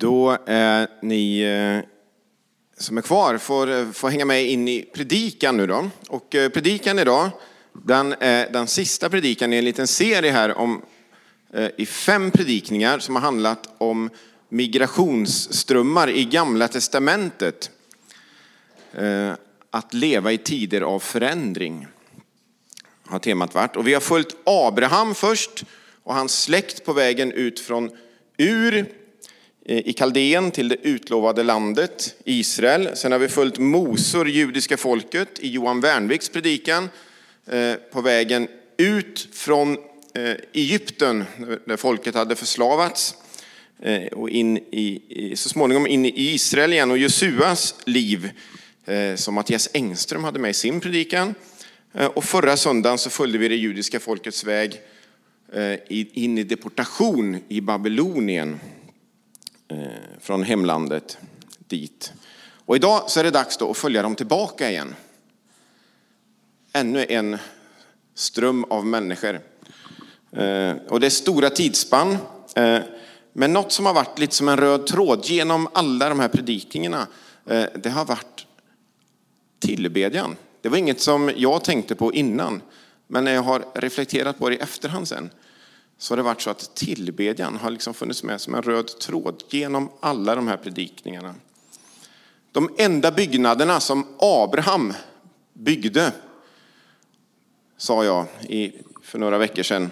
Då är ni eh, som är kvar får, eh, får hänga med in i predikan nu då. Och eh, predikan idag, den är den sista predikan i en liten serie här om, eh, i fem predikningar som har handlat om migrationsströmmar i Gamla Testamentet. Eh, att leva i tider av förändring har temat varit. Och vi har följt Abraham först och hans släkt på vägen ut från Ur i Kaldén till det utlovade landet Israel. Sen har vi följt Mosor, judiska folket, i Johan Wernviks predikan eh, på vägen ut från eh, Egypten där folket hade förslavats eh, och in i, så småningom in i Israel igen och Josuas liv som Mattias Engström hade med i sin predikan. Och förra söndagen så följde vi det judiska folkets väg in i deportation i Babylonien. Eh, från hemlandet dit. Och idag så är det dags då att följa dem tillbaka igen. Ännu en ström av människor. Eh, och det är stora tidsspann. Eh, men något som har varit lite som en röd tråd genom alla de här predikningarna, det har varit tillbedjan. Det var inget som jag tänkte på innan, men när jag har reflekterat på det i efterhand sen, så har det varit så att tillbedjan har liksom funnits med som en röd tråd genom alla de här predikningarna. De enda byggnaderna som Abraham byggde, sa jag för några veckor sedan,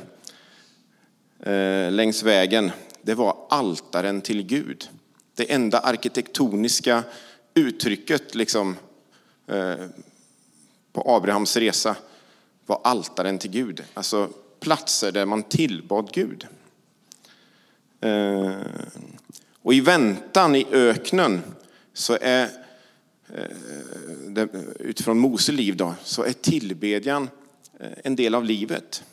eh, längs vägen, det var altaren till Gud. Det enda arkitektoniska uttrycket liksom, eh, på Abrahams resa var altaren till Gud. Alltså platser där man tillbad Gud. Eh, och i väntan i öknen så är, eh, utifrån Mose liv då, så är tillbedjan eh, en del av livet.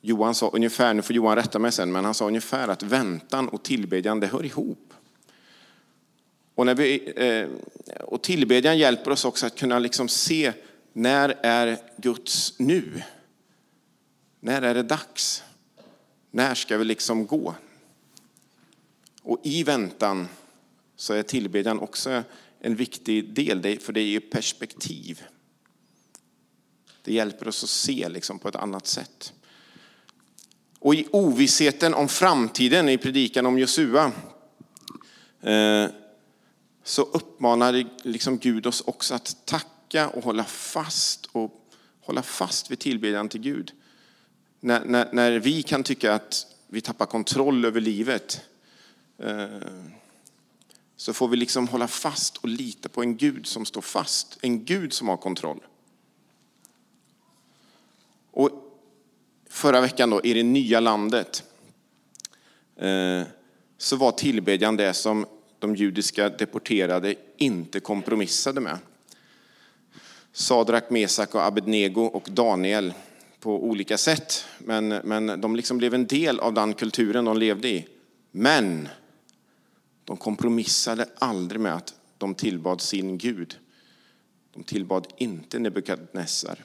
Johan sa ungefär, nu får Johan rätta mig sen, men han sa ungefär att väntan och tillbedjan det hör ihop. Och, när vi, och tillbedjan hjälper oss också att kunna liksom se när är Guds nu? När är det dags? När ska vi liksom gå? Och i väntan så är tillbedjan också en viktig del, för det är ju perspektiv. Det hjälper oss att se liksom på ett annat sätt. Och i ovissheten om framtiden i predikan om Josua eh, så uppmanar liksom Gud oss också att tacka och hålla fast och hålla fast vid tillbedjan till Gud när, när, när vi kan tycka att vi tappar kontroll över livet eh, så får vi liksom hålla fast och lita på en Gud som står fast, en Gud som har kontroll. Och förra veckan då, i det nya landet eh, så var tillbedjan det som de judiska deporterade inte kompromissade med. Sadrak, Mesak och Abednego och Daniel på olika sätt. Men, men de liksom blev en del av den kulturen de levde i. Men de kompromissade aldrig med att de tillbad sin Gud. De tillbad inte Nebukadnessar.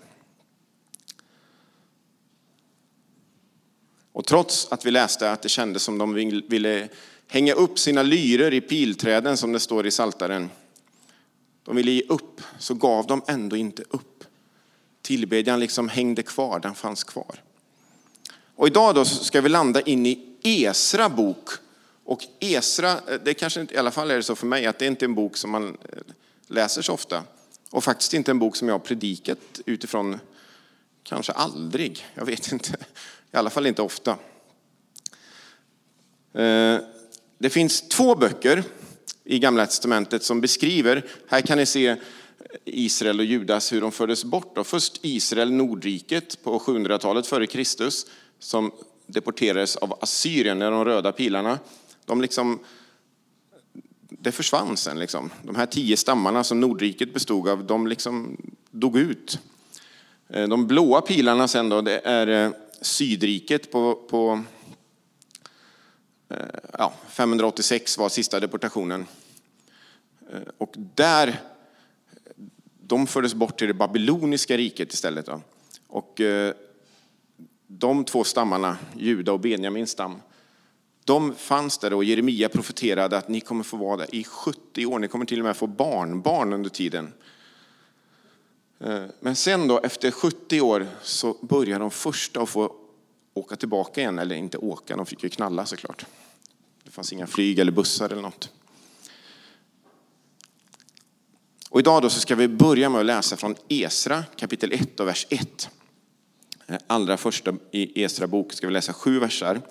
Och trots att vi läste att det kändes som de ville hänga upp sina lyror i pilträden som det står i Saltaren. De ville ge upp, så gav de ändå inte upp. Tillbedjan liksom hängde kvar, den fanns kvar. Och idag då ska vi landa in i Esra bok. Och Esra, det kanske inte, i alla fall är det så för mig, att det inte är en bok som man eh, läser så ofta. Och faktiskt inte en bok som jag har predikat utifrån, kanske aldrig, jag vet inte. I alla fall inte ofta. Eh, det finns två böcker i Gamla Testamentet som beskriver, här kan ni se Israel och Judas, hur de fördes bort. Då. Först Israel, Nordriket, på 700-talet före Kristus, som deporterades av Assyrien, när de röda pilarna. De liksom, det försvann sen. Liksom. De här tio stammarna som Nordriket bestod av, de liksom dog ut. Eh, de blåa pilarna sen då, det är eh, Sydriket på, på eh, ja, 586 var sista deportationen. Och där de fördes bort till det babyloniska riket istället. Då. Och eh, de två stammarna, Juda och Benjamins stam, De fanns där och Jeremia profeterade att ni kommer få vara där i 70 år. Ni kommer till och med få barnbarn under tiden. Eh, men sen då, efter 70 år, så börjar de första att få åka tillbaka igen. Eller inte åka, de fick ju knalla såklart. Det fanns inga flyg eller bussar eller något. Och idag då så ska vi börja med att läsa från Esra kapitel 1 och vers 1. Eh, allra första i Esra bok ska vi läsa sju versar.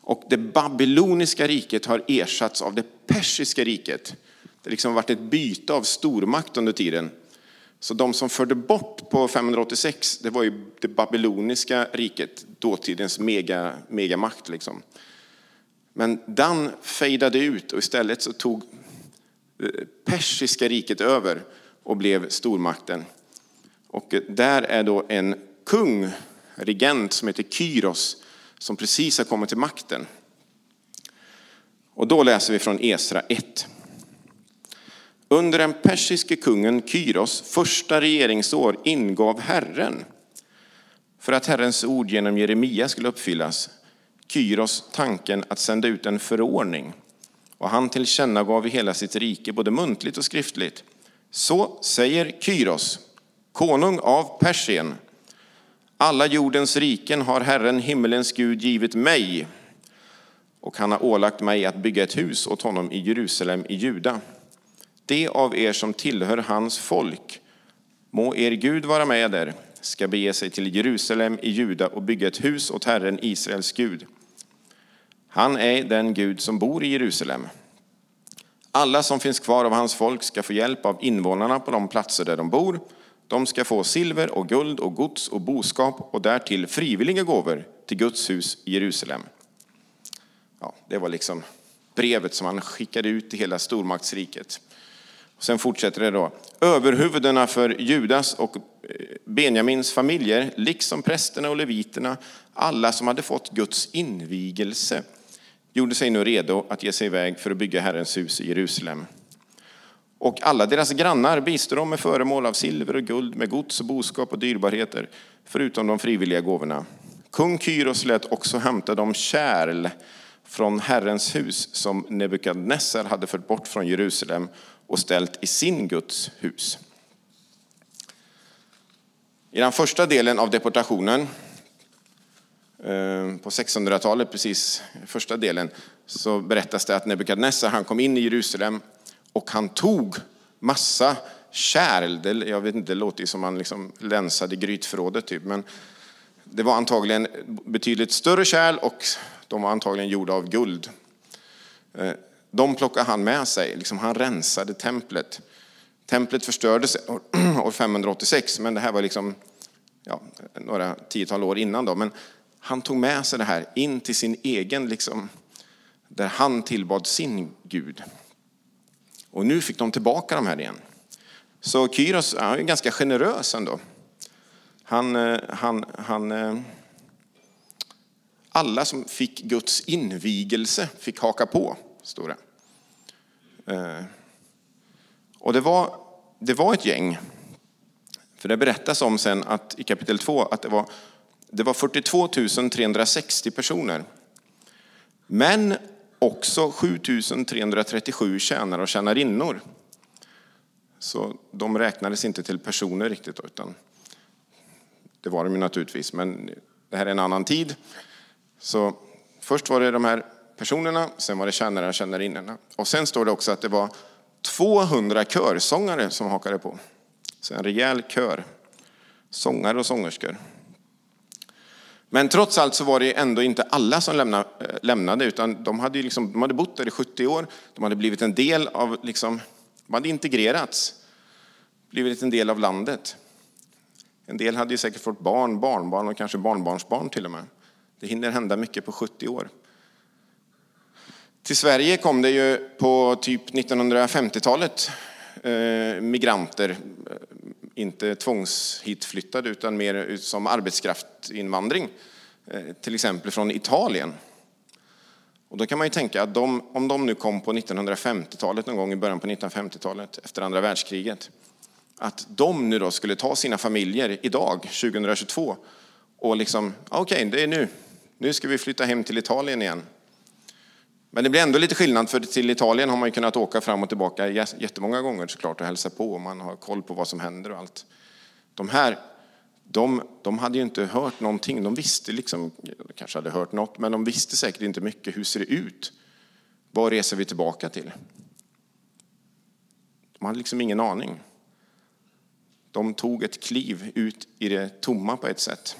Och det babyloniska riket har ersatts av det persiska riket. Det har liksom varit ett byte av stormakt under tiden. Så de som förde bort på 586, det var ju det babyloniska riket, dåtidens mega, megamakt. Liksom. Men den fejdade ut och istället så tog persiska riket över och blev stormakten. Och eh, där är då en kung, regent som heter Kyros, som precis har kommit till makten. Och då läser vi från Esra 1. Under den persiske kungen Kyros första regeringsår ingav Herren, för att Herrens ord genom Jeremia skulle uppfyllas, Kyros tanken att sända ut en förordning. Och han tillkännagav i hela sitt rike, både muntligt och skriftligt. Så säger Kyros, konung av Persien. Alla jordens riken har Herren, himmelens Gud, givit mig. Och han har ålagt mig att bygga ett hus åt honom i Jerusalem i Juda. Det av er som tillhör hans folk, må er Gud vara med er, ska bege sig till Jerusalem i Juda och bygga ett hus åt Herren, Israels Gud. Han är den Gud som bor i Jerusalem. Alla som finns kvar av hans folk ska få hjälp av invånarna på de platser där de bor. De ska få silver och guld och gods och boskap och därtill frivilliga gåvor till Guds hus i Jerusalem. Ja, det var liksom brevet som han skickade ut till hela stormaktsriket. Sen fortsätter det då. Överhuvudena för Judas och eh, Benjamins familjer, liksom prästerna och leviterna, alla som hade fått Guds invigelse, gjorde sig nu redo att ge sig iväg för att bygga Herrens hus i Jerusalem. Och alla deras grannar bistod dem med föremål av silver och guld, med gods och boskap och dyrbarheter, förutom de frivilliga gåvorna. Kung Kyros lät också hämta de kärl från Herrens hus som Nebukadnessar hade fört bort från Jerusalem och ställt i sin Guds hus. I den första delen av deportationen Eh, på 600-talet, precis första delen, så berättas det att Nebukadnessar han kom in i Jerusalem och han tog massa kärl. Jag vet inte, det låter som han liksom länsade grytförrådet typ, men det var antagligen betydligt större kärl och de var antagligen gjorda av guld. Eh, de plockade han med sig, liksom han rensade templet. Templet förstördes år 586, men det här var liksom ja, några tiotal år innan. Då. Men han tog med sig det här in till sin egen, liksom, där han tillbad sin Gud. Och nu fick de tillbaka de här igen. Så Kyros han är ganska generös ändå. Han, eh, han, han, eh, alla som fick Guds invigelse fick haka på, står det. Eh, och det var, det var ett gäng. För det berättas om sen att, i kapitel 2 att det var, det var 42 360 personer. Men också 7 337 tjänare och tjänarinnor. Så de räknades inte till personer riktigt, utan det var de ju naturligtvis, men det här är en annan tid. Så först var det de här personerna, sen var det tjänare och tjänarinnorna. Och sen står det också att det var 200 körsångare som hakade på. Så en rejäl kör, sångare och sångerskor. Men trots allt så var det ändå inte alla som eh, lämnade, utan de hade, liksom, de hade bott där i 70 år. De hade blivit en del av, liksom, de hade integrerats, blivit en del av landet. En del hade ju säkert fått barn, barnbarn och kanske barnbarnsbarn till och med. Det hinner hända mycket på 70 år. Till Sverige kom det ju på typ 1950-talet eh, migranter, eh, inte tvångshitflyttad utan mer som arbetskraftsinvandring, eh, till exempel från Italien. Och då kan man ju tänka att de, om de nu kom på 1950-talet, någon gång i början på 1950-talet, efter andra världskriget, att de nu då skulle ta sina familjer idag, 2022, och liksom, ah, okej, okay, det är nu. Nu ska vi flytta hem till Italien igen. Men det blir ändå lite skillnad, för till Italien har man ju kunnat åka fram och tillbaka jättemånga gånger såklart och hälsa på och man har koll på vad som händer och allt. De här, de, de hade ju inte hört någonting. De visste liksom, kanske hade hört något, men de visste säkert inte mycket. Hur ser det ut? Vad reser vi tillbaka till? De hade liksom ingen aning. De tog ett kliv ut i det tomma på ett sätt.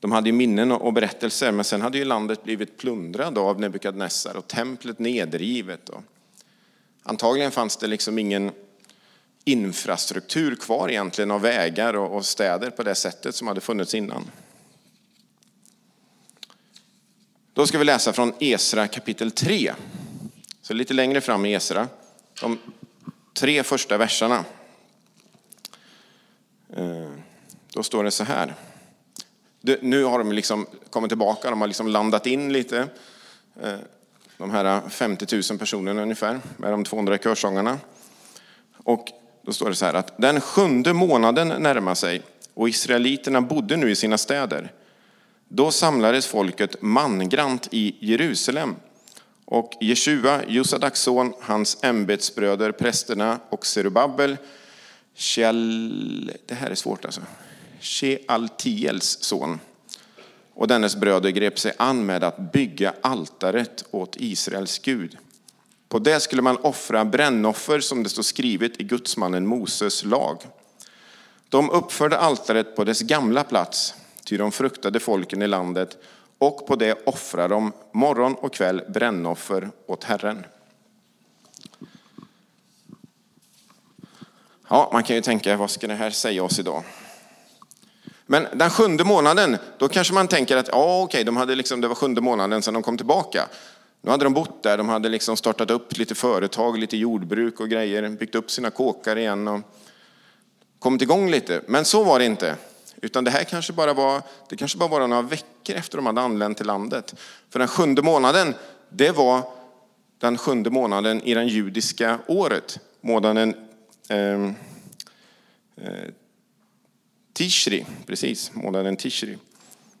De hade minnen och berättelser, men sen hade ju landet blivit plundrat av Nebukadnessar och templet nedrivet. antagligen fanns det liksom ingen infrastruktur kvar egentligen av vägar och städer på det sättet som hade funnits innan. Då ska vi läsa från Esra kapitel 3. Så lite längre fram i Esra, de tre första verserna. Eh, då står det så här. Nu har de liksom kommit tillbaka, de har liksom landat in lite. Eh, de här 50 000 personerna ungefär, med de 200 körsångarna. Och då står det så här att den sjunde månaden närmar sig och israeliterna bodde nu i sina städer. Då samlades folket mangrant i Jerusalem och Jeshua, Josadaks son, hans ämbetsbröder, prästerna och Serubabel, Sheal, det här är svårt alltså, Shealtiels son och dennes bröder grep sig an med att bygga altaret åt Israels Gud. På det skulle man offra brännoffer som det står skrivet i gudsmannen Moses lag. De uppförde altaret på dess gamla plats, ty de fruktade folken i landet, och på det offrade de morgon och kväll brännoffer åt Herren. Ja, man kan ju tänka, vad ska det här säga oss idag? Men den sjunde månaden, då kanske man tänker att ja, okej, de hade liksom, det var sjunde månaden sedan de kom tillbaka. Nu hade de bott där, de hade liksom startat upp lite företag, lite jordbruk och grejer, byggt upp sina kåkar igen och kommit igång lite. Men så var det inte. Utan det här kanske bara var, det kanske bara var några veckor efter de hade anlänt till landet. För den sjunde månaden, det var den sjunde månaden i det judiska året. Månaden eh, Tishri, precis, månaden Tishri.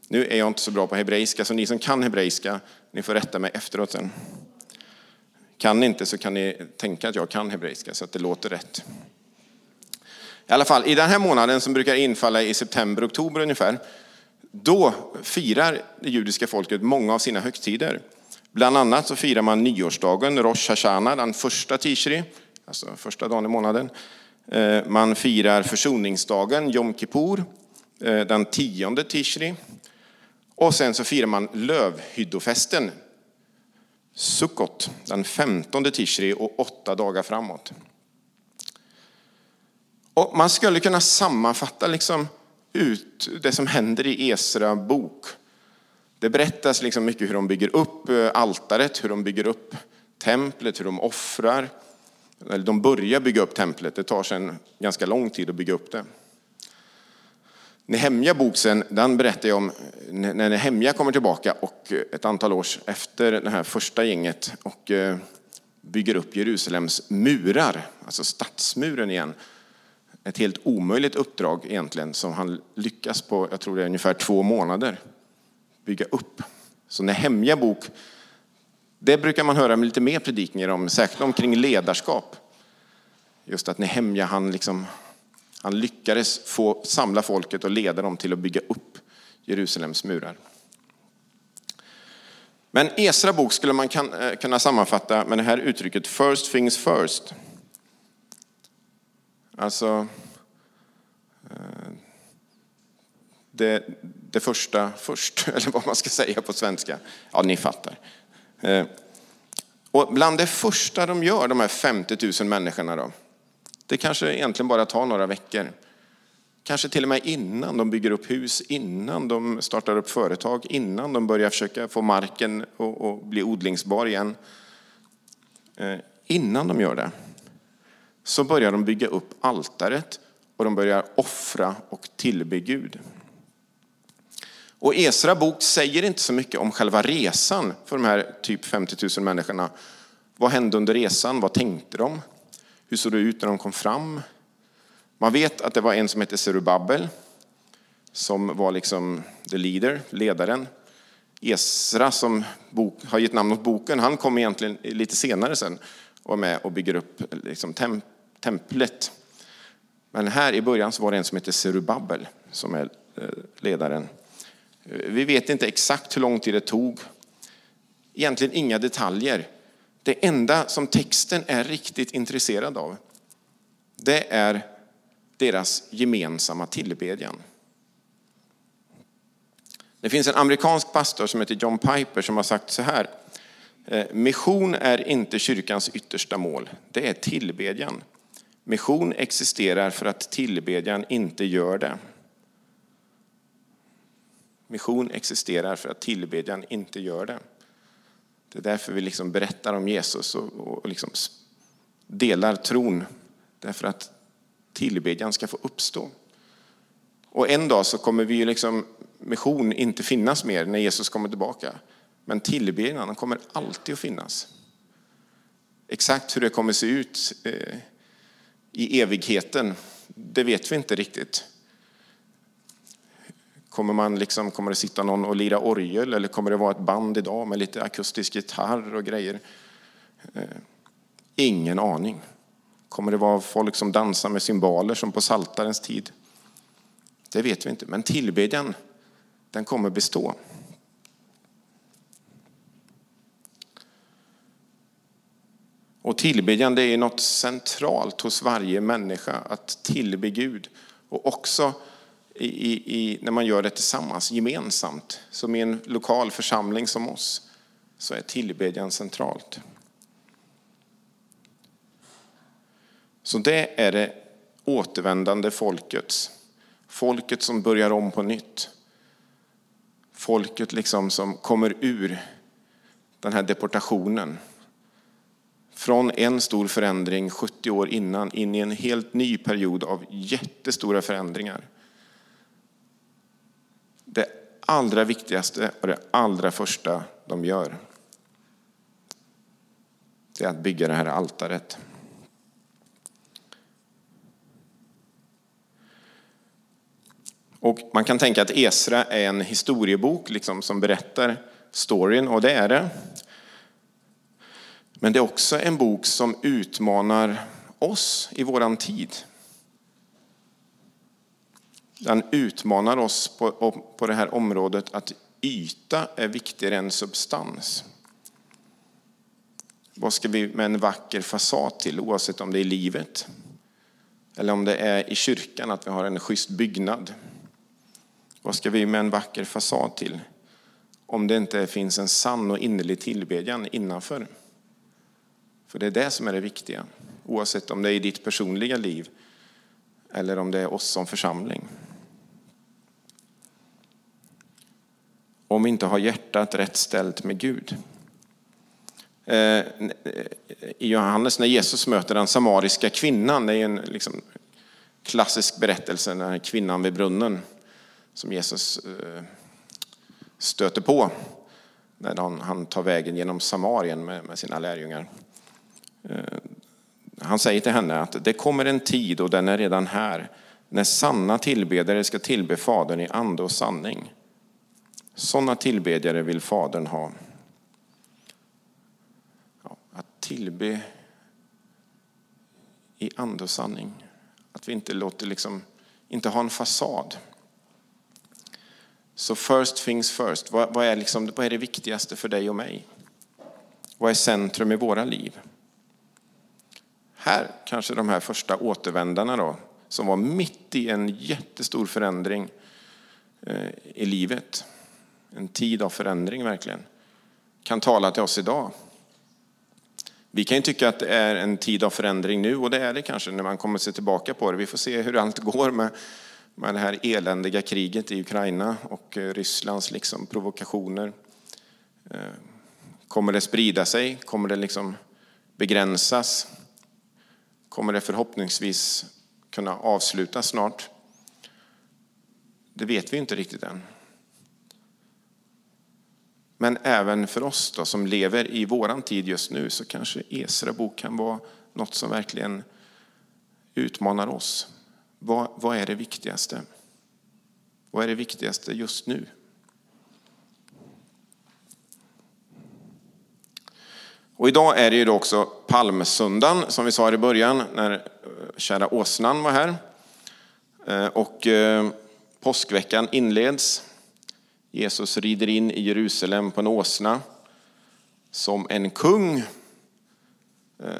Nu är jag inte så bra på hebreiska, så ni som kan hebreiska, ni får rätta mig efteråt sen. Kan ni inte så kan ni tänka att jag kan hebreiska så att det låter rätt. I alla fall, i den här månaden som brukar infalla i september, oktober ungefär, då firar det judiska folket många av sina högtider. Bland annat så firar man nyårsdagen, Rosh Hashanah, den första Tishri, alltså första dagen i månaden. Eh, man firar försoningsdagen, Jom Kippur, eh, den tionde Tishri. Och sen så firar man lövhyddofesten, Sukkot, den femtonde Tishri och åtta dagar framåt. Och man skulle kunna sammanfatta liksom ut det som händer i Esra bok. Det berättas liksom mycket hur de bygger upp eh, altaret, hur de bygger upp templet, hur de offrar. Eller de börjar bygga upp templet, det tar sedan ganska lång tid att bygga upp det. Nehemja boksen, den berättar jag om när Nehemja kommer tillbaka och ett antal år efter det här första gänget och eh, bygger upp Jerusalems murar, alltså stadsmuren igen. Ett helt omöjligt uppdrag egentligen som han lyckas på, jag tror det är ungefär två månader, bygga upp. Så Nehemja bok, det brukar man höra lite mer predikningar om, särskilt omkring ledarskap. Just att Nehemja, han liksom han lyckades få samla folket och leda dem till att bygga upp Jerusalems murar. Men Esra bok skulle man kan, eh, kunna sammanfatta med det här uttrycket first things first. Alltså eh, det, det första först, eller vad man ska säga på svenska. Ja, ni fattar. Eh, och bland det första de gör, de här 50 000 människorna, då, det kanske egentligen bara tar några veckor. Kanske till och med innan de bygger upp hus, innan de startar upp företag, innan de börjar försöka få marken att bli odlingsbar igen. Eh, innan de gör det så börjar de bygga upp altaret och de börjar offra och tillbe Gud. Och Esra bok säger inte så mycket om själva resan för de här typ 50 000 människorna. Vad hände under resan? Vad tänkte de? Hur såg det ut när de kom fram? Man vet att det var en som hette Zerubabel som var liksom the leader, ledaren. Esra som bok, har gett namn åt boken, han kom egentligen lite senare sen och var med och bygger upp liksom, tem, templet. Men här i början så var det en som hette Zerubabel som är eh, ledaren. Vi vet inte exakt hur lång tid det tog. Egentligen inga detaljer. Det enda som texten är riktigt intresserad av, det är deras gemensamma tillbedjan. Det finns en amerikansk pastor som heter John Piper som har sagt så här. Eh, mission är inte kyrkans yttersta mål, det är tillbedjan. Mission existerar för att tillbedjan inte gör det. Mission existerar för att tillbedjan inte gör det. Det är därför vi liksom berättar om Jesus och, och liksom delar tron. Därför att tillbedjan ska få uppstå. Och en dag så kommer vi liksom, mission inte finnas mer när Jesus kommer tillbaka. Men tillbedjan kommer alltid att finnas. Exakt hur det kommer se ut eh, i evigheten, det vet vi inte riktigt. Kommer, man liksom, kommer det sitta någon och lira orgel eller kommer det vara ett band idag med lite akustisk gitarr och grejer? Eh, ingen aning. Kommer det vara folk som dansar med symboler som på saltarens tid? Det vet vi inte, men tillbedjan den kommer bestå. Och tillbedjan det är något centralt hos varje människa att tillbe Gud. Och också i, i, när man gör det tillsammans, gemensamt, som i en lokal församling som oss, så är tillbedjan centralt. Så det är det återvändande folkets. Folket som börjar om på nytt. Folket liksom som kommer ur den här deportationen. Från en stor förändring 70 år innan in i en helt ny period av jättestora förändringar. Det allra viktigaste och det allra första de gör det är att bygga det här altaret. Och man kan tänka att Esra är en historiebok liksom, som berättar storyn, och det är det. Men det är också en bok som utmanar oss i våran tid. Den utmanar oss på, på det här området att yta är viktigare än substans. Vad ska vi med en vacker fasad till, oavsett om det är i livet eller om det är i kyrkan, att vi har en schysst byggnad? Vad ska vi med en vacker fasad till om det inte finns en sann och innerlig tillbedjan innanför? För det är det som är det viktiga, oavsett om det är i ditt personliga liv eller om det är oss som församling. Om vi inte har hjärtat rätt ställt med Gud. Eh, I Johannes, när Jesus möter den samariska kvinnan, det är en liksom klassisk berättelse, den här kvinnan vid brunnen som Jesus eh, stöter på när han tar vägen genom Samarien med sina lärjungar. Eh, han säger till henne att det kommer en tid, och den är redan här, när sanna tillbedjare ska tillbe Fadern i ande och sanning. Sådana tillbedjare vill Fadern ha. att tillbe i ande och sanning. Att vi inte låter liksom, inte ha en fasad. Så first things first. Vad, vad, är liksom, vad är det viktigaste för dig och mig? Vad är centrum i våra liv? Här kanske de här första återvändarna då, som var mitt i en jättestor förändring eh, i livet. En tid av förändring verkligen. Kan tala till oss idag. Vi kan ju tycka att det är en tid av förändring nu och det är det kanske när man kommer se tillbaka på det. Vi får se hur allt går med med det här eländiga kriget i Ukraina och eh, Rysslands liksom provokationer. Eh, kommer det sprida sig? Kommer det liksom begränsas? Kommer det förhoppningsvis kunna avslutas snart? Det vet vi inte riktigt än. Men även för oss då, som lever i våran tid just nu så kanske Esra bok kan vara något som verkligen utmanar oss. Vad, vad är det viktigaste? Vad är det viktigaste just nu? Och idag är det ju också palmsöndagen, som vi sa i början när eh, kära Åsnan var här. Eh, och eh, påskveckan inleds Jesus rider in i Jerusalem på en åsna som en kung, eh,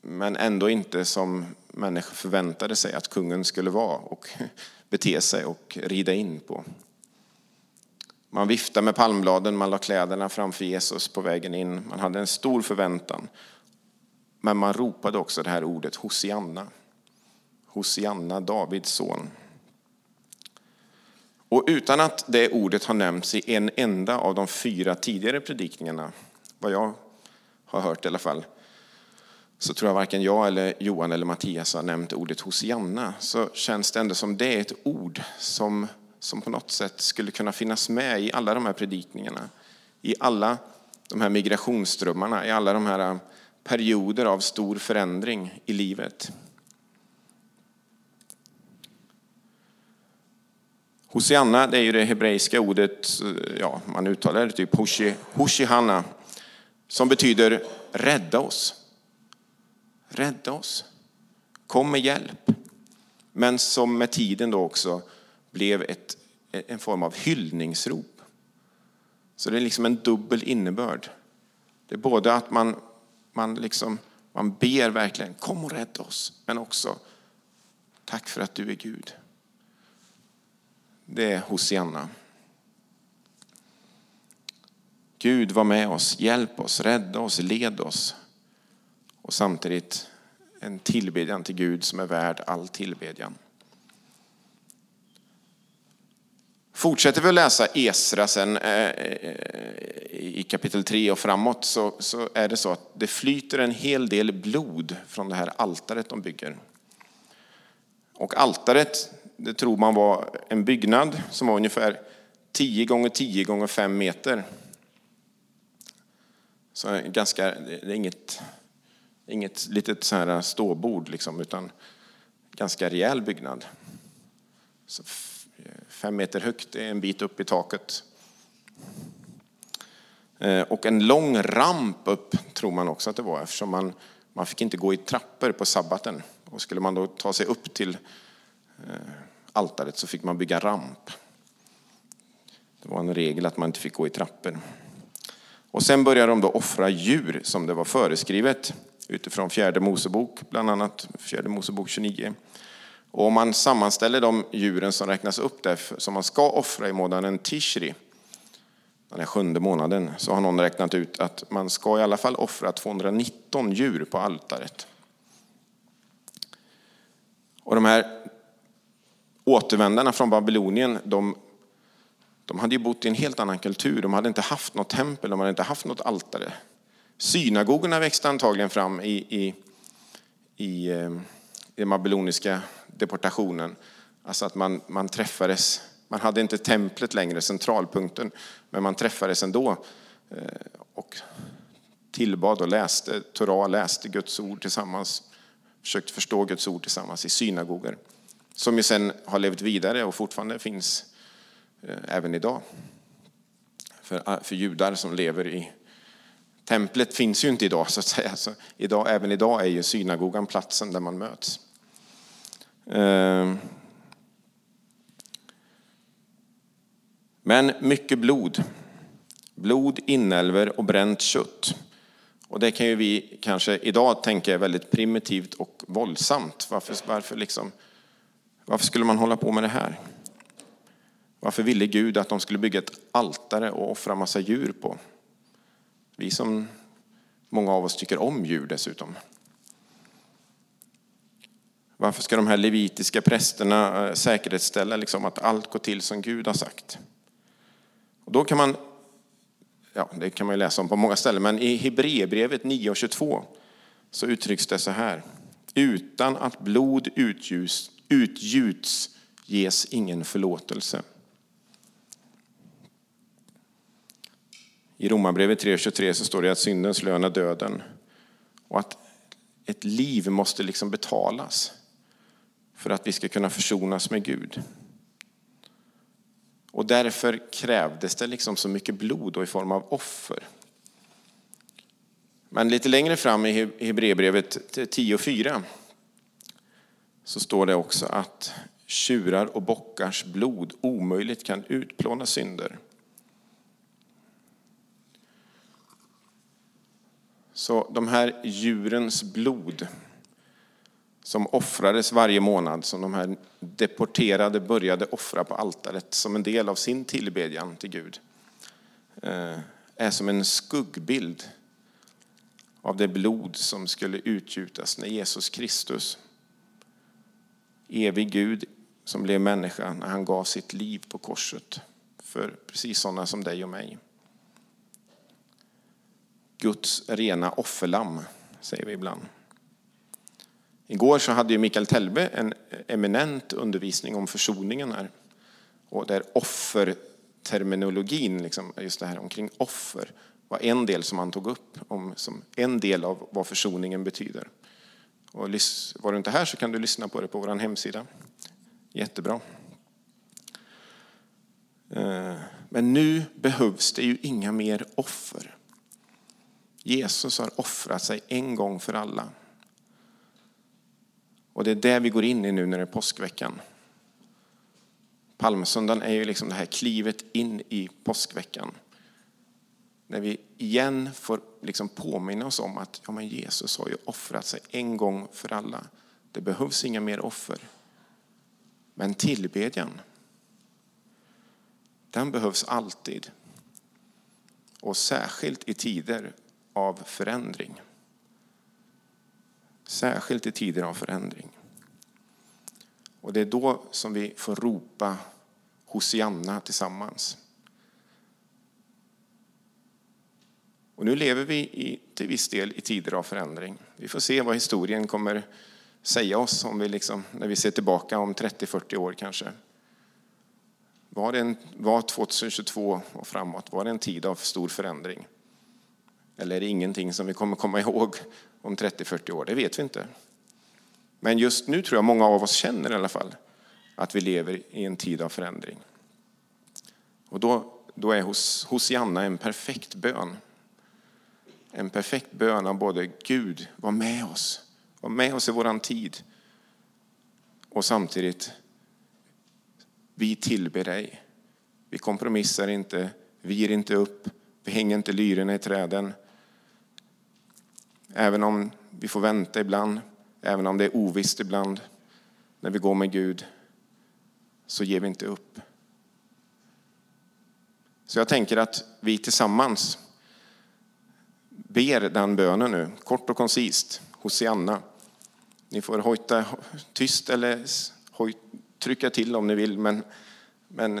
men ändå inte som människor förväntade sig att kungen skulle vara och bete sig och rida in på. Man viftade med palmbladen, man la kläderna framför Jesus på vägen in. Man hade en stor förväntan. Men man ropade också det här ordet Hosianna. Hosianna, Davids son. Och utan att det ordet har nämnts i en enda av de fyra tidigare predikningarna, vad jag har hört i alla fall, så tror jag varken jag, eller Johan eller Mattias har nämnt ordet Hosianna, så känns det ändå som det är ett ord som som på något sätt skulle kunna finnas med i alla de här predikningarna. I alla de här migrationsströmmarna, i alla de här perioder av stor förändring i livet. Hosianna, det är ju det hebreiska ordet, eh, ja, man uttalar det typ hoshi, hoshihanna, som betyder rädda oss. Rädda oss. Kom med hjälp. Men som med tiden då också blev ett, en form av hyllningsrop. Så det är liksom en dubbel innebörd. Det är både att man, man, liksom, man ber verkligen, kom och rädda oss, men också tack för att du är Gud. Det är Hosianna. Gud var med oss, hjälp oss, rädda oss, led oss. Och samtidigt en tillbedjan till Gud som är värd all tillbedjan. Fortsätter vi att läsa Esra sen eh, eh i kapitel 3 och framåt så, så är det så att det flyter en hel del blod från det här altaret de bygger. Och altaret, det tror man var en byggnad som var ungefär 10 gånger 10 gånger 5 meter. Så ganska, det är inget, inget litet så här ståbord liksom, utan ganska rejäl byggnad. Så fem meter högt, är en bit upp i taket. Eh, och en lång ramp upp tror man också att det var eftersom man, man fick inte gå i trappor på sabbaten. Och skulle man då ta sig upp till eh, altaret så fick man bygga ramp. Det var en regel att man inte fick gå i trappor. Och sen började de då offra djur som det var föreskrivet utifrån fjärde Mosebok, bland annat fjärde Mosebok 29. Och om man sammanställer de djuren som räknas upp där, som man ska offra i månaden Tishri, den här sjunde månaden, så har någon räknat ut att man ska i alla fall offra 219 djur på altaret. Och de här återvändarna från Babylonien, de, de hade ju bott i en helt annan kultur. De hade inte haft något tempel, de hade inte haft något altare. Synagogorna växte antagligen fram i, i, i, eh, i den babyloniska deportationen. Alltså att man, man träffades, man hade inte templet längre, centralpunkten, men man träffades ändå eh, och tillbad och läste Torah, läste Guds ord tillsammans, försökte förstå Guds ord tillsammans i synagoger. Som ju sen har levt vidare och fortfarande finns eh, även idag. För, eh, för judar som lever i Templet finns ju inte idag så att säga. Så idag, även idag är ju synagogan platsen där man möts. Eh, men mycket blod. Blod, inälvor och bränt kött. Och det kan ju vi kanske idag tänka är väldigt primitivt och våldsamt. Varför, varför, liksom, varför skulle man hålla på med det här? Varför ville Gud att de skulle bygga ett altare och offra massa djur på? Vi som många av oss tycker om djur dessutom. Varför ska de här levitiska prästerna eh, säkerhetsställa liksom att allt går till som Gud har sagt? Och då kan man, ja, det kan man ju läsa om på många ställen, men i Hebreerbrevet 9 och 22 så uttrycks det så här. Utan att blod utgjuts, utgjuts ges ingen förlåtelse. I Romarbrevet 3.23 så står det att syndens lön är döden och att ett liv måste liksom betalas för att vi ska kunna försonas med Gud. Och därför krävdes det liksom så mycket blod och i form av offer. Men lite längre fram i Hebreerbrevet 10.4 så står det också att tjurar och bockars blod omöjligt kan utplåna synder. Så de här djurens blod som offrades varje månad, som de här deporterade började offra på altaret som en del av sin tillbedjan till Gud, eh, är som en skuggbild av det blod som skulle utgjutas när Jesus Kristus, evig Gud som blev människa, när han gav sitt liv på korset för precis sådana som dig och mig. Guds rena offerlamm, säger vi ibland. Igår så hade ju Mikael Telbe en eminent undervisning om försoningen här. Och där offerterminologin, liksom, just det här omkring offer, var en del som han tog upp om, som en del av vad försoningen betyder. Och var du inte här så kan du lyssna på det på vår hemsida. Jättebra. Eh, men nu behövs det ju inga mer offer. Jesus har offrat sig en gång för alla. Och det är det vi går in i nu när det är påskveckan. Palmsöndagen är ju liksom det här klivet in i påskveckan. När vi igen får liksom påminna oss om att ja, men Jesus har ju offrat sig en gång för alla. Det behövs inga mer offer. Men tillbedjan, den behövs alltid. Och särskilt i tider av förändring. Särskilt i tider av förändring. Och det är då som vi får ropa Hosianna tillsammans. Och nu lever vi i, till viss del i tider av förändring. Vi får se vad historien kommer säga oss om vi liksom, när vi ser tillbaka om 30-40 år kanske. Var, det en, var 2022 och framåt, var det en tid av stor förändring? Eller är det ingenting som vi kommer komma ihåg om 30-40 år? Det vet vi inte. Men just nu tror jag många av oss känner i alla fall att vi lever i en tid av förändring. Och då, då är hos, Hosianna en perfekt bön. En perfekt bön av både Gud, var med oss, var med oss i våran tid. Och samtidigt, vi tillber dig. Vi kompromissar inte, vi ger inte upp, vi hänger inte lyrorna i träden. Även om vi får vänta ibland, även om det är ovisst ibland, när vi går med Gud, så ger vi inte upp. Så jag tänker att vi tillsammans ber den bönen nu, kort och koncist, Hosianna. Ni får hojta tyst eller hoj, trycka till om ni vill, men, men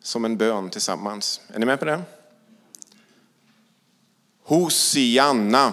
som en bön tillsammans. Är ni med på det? Hosianna.